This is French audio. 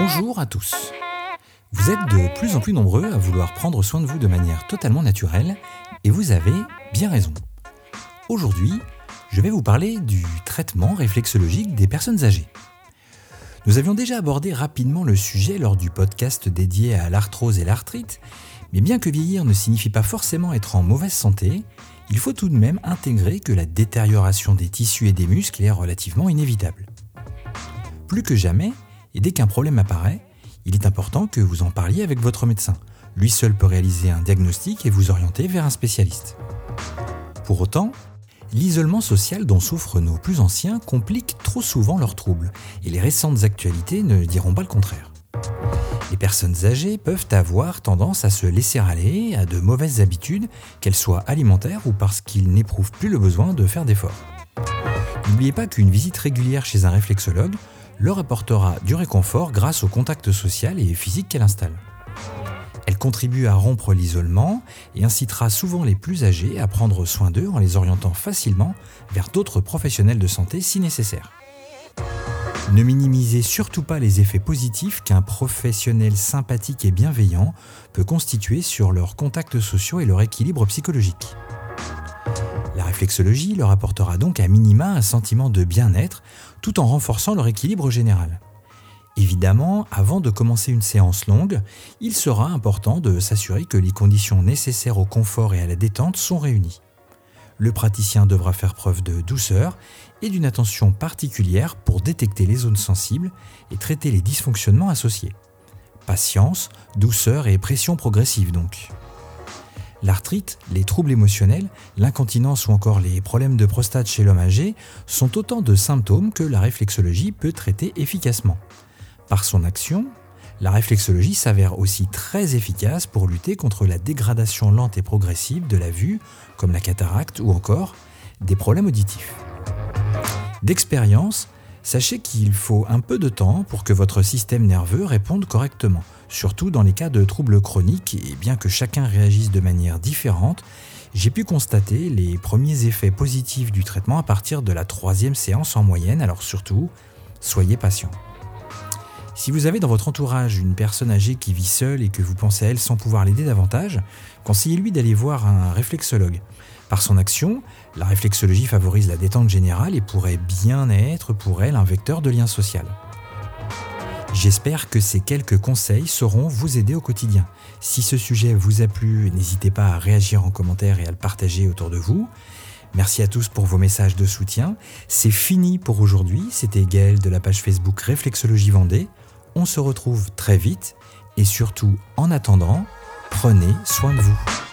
Bonjour à tous. Vous êtes de plus en plus nombreux à vouloir prendre soin de vous de manière totalement naturelle et vous avez bien raison. Aujourd'hui, je vais vous parler du traitement réflexologique des personnes âgées. Nous avions déjà abordé rapidement le sujet lors du podcast dédié à l'arthrose et l'arthrite, mais bien que vieillir ne signifie pas forcément être en mauvaise santé, il faut tout de même intégrer que la détérioration des tissus et des muscles est relativement inévitable. Plus que jamais, et dès qu'un problème apparaît, il est important que vous en parliez avec votre médecin. Lui seul peut réaliser un diagnostic et vous orienter vers un spécialiste. Pour autant, l'isolement social dont souffrent nos plus anciens complique trop souvent leurs troubles, et les récentes actualités ne diront pas le contraire. Les personnes âgées peuvent avoir tendance à se laisser aller à de mauvaises habitudes, qu'elles soient alimentaires ou parce qu'ils n'éprouvent plus le besoin de faire d'efforts. N'oubliez pas qu'une visite régulière chez un réflexologue leur apportera du réconfort grâce au contact social et physique qu'elle installe. Elle contribue à rompre l'isolement et incitera souvent les plus âgés à prendre soin d'eux en les orientant facilement vers d'autres professionnels de santé si nécessaire. Ne minimisez surtout pas les effets positifs qu'un professionnel sympathique et bienveillant peut constituer sur leurs contacts sociaux et leur équilibre psychologique. La réflexologie leur apportera donc à minima un sentiment de bien-être tout en renforçant leur équilibre général. Évidemment, avant de commencer une séance longue, il sera important de s'assurer que les conditions nécessaires au confort et à la détente sont réunies. Le praticien devra faire preuve de douceur et d'une attention particulière pour détecter les zones sensibles et traiter les dysfonctionnements associés. Patience, douceur et pression progressive donc. L'arthrite, les troubles émotionnels, l'incontinence ou encore les problèmes de prostate chez l'homme âgé sont autant de symptômes que la réflexologie peut traiter efficacement. Par son action, la réflexologie s'avère aussi très efficace pour lutter contre la dégradation lente et progressive de la vue, comme la cataracte ou encore des problèmes auditifs. D'expérience, sachez qu'il faut un peu de temps pour que votre système nerveux réponde correctement surtout dans les cas de troubles chroniques, et bien que chacun réagisse de manière différente, j'ai pu constater les premiers effets positifs du traitement à partir de la troisième séance en moyenne, alors surtout, soyez patient. Si vous avez dans votre entourage une personne âgée qui vit seule et que vous pensez à elle sans pouvoir l'aider davantage, conseillez-lui d'aller voir un réflexologue. Par son action, la réflexologie favorise la détente générale et pourrait bien être pour elle un vecteur de lien social. J'espère que ces quelques conseils sauront vous aider au quotidien. Si ce sujet vous a plu, n'hésitez pas à réagir en commentaire et à le partager autour de vous. Merci à tous pour vos messages de soutien. C'est fini pour aujourd'hui. C'était Gaël de la page Facebook Réflexologie Vendée. On se retrouve très vite et surtout en attendant, prenez soin de vous.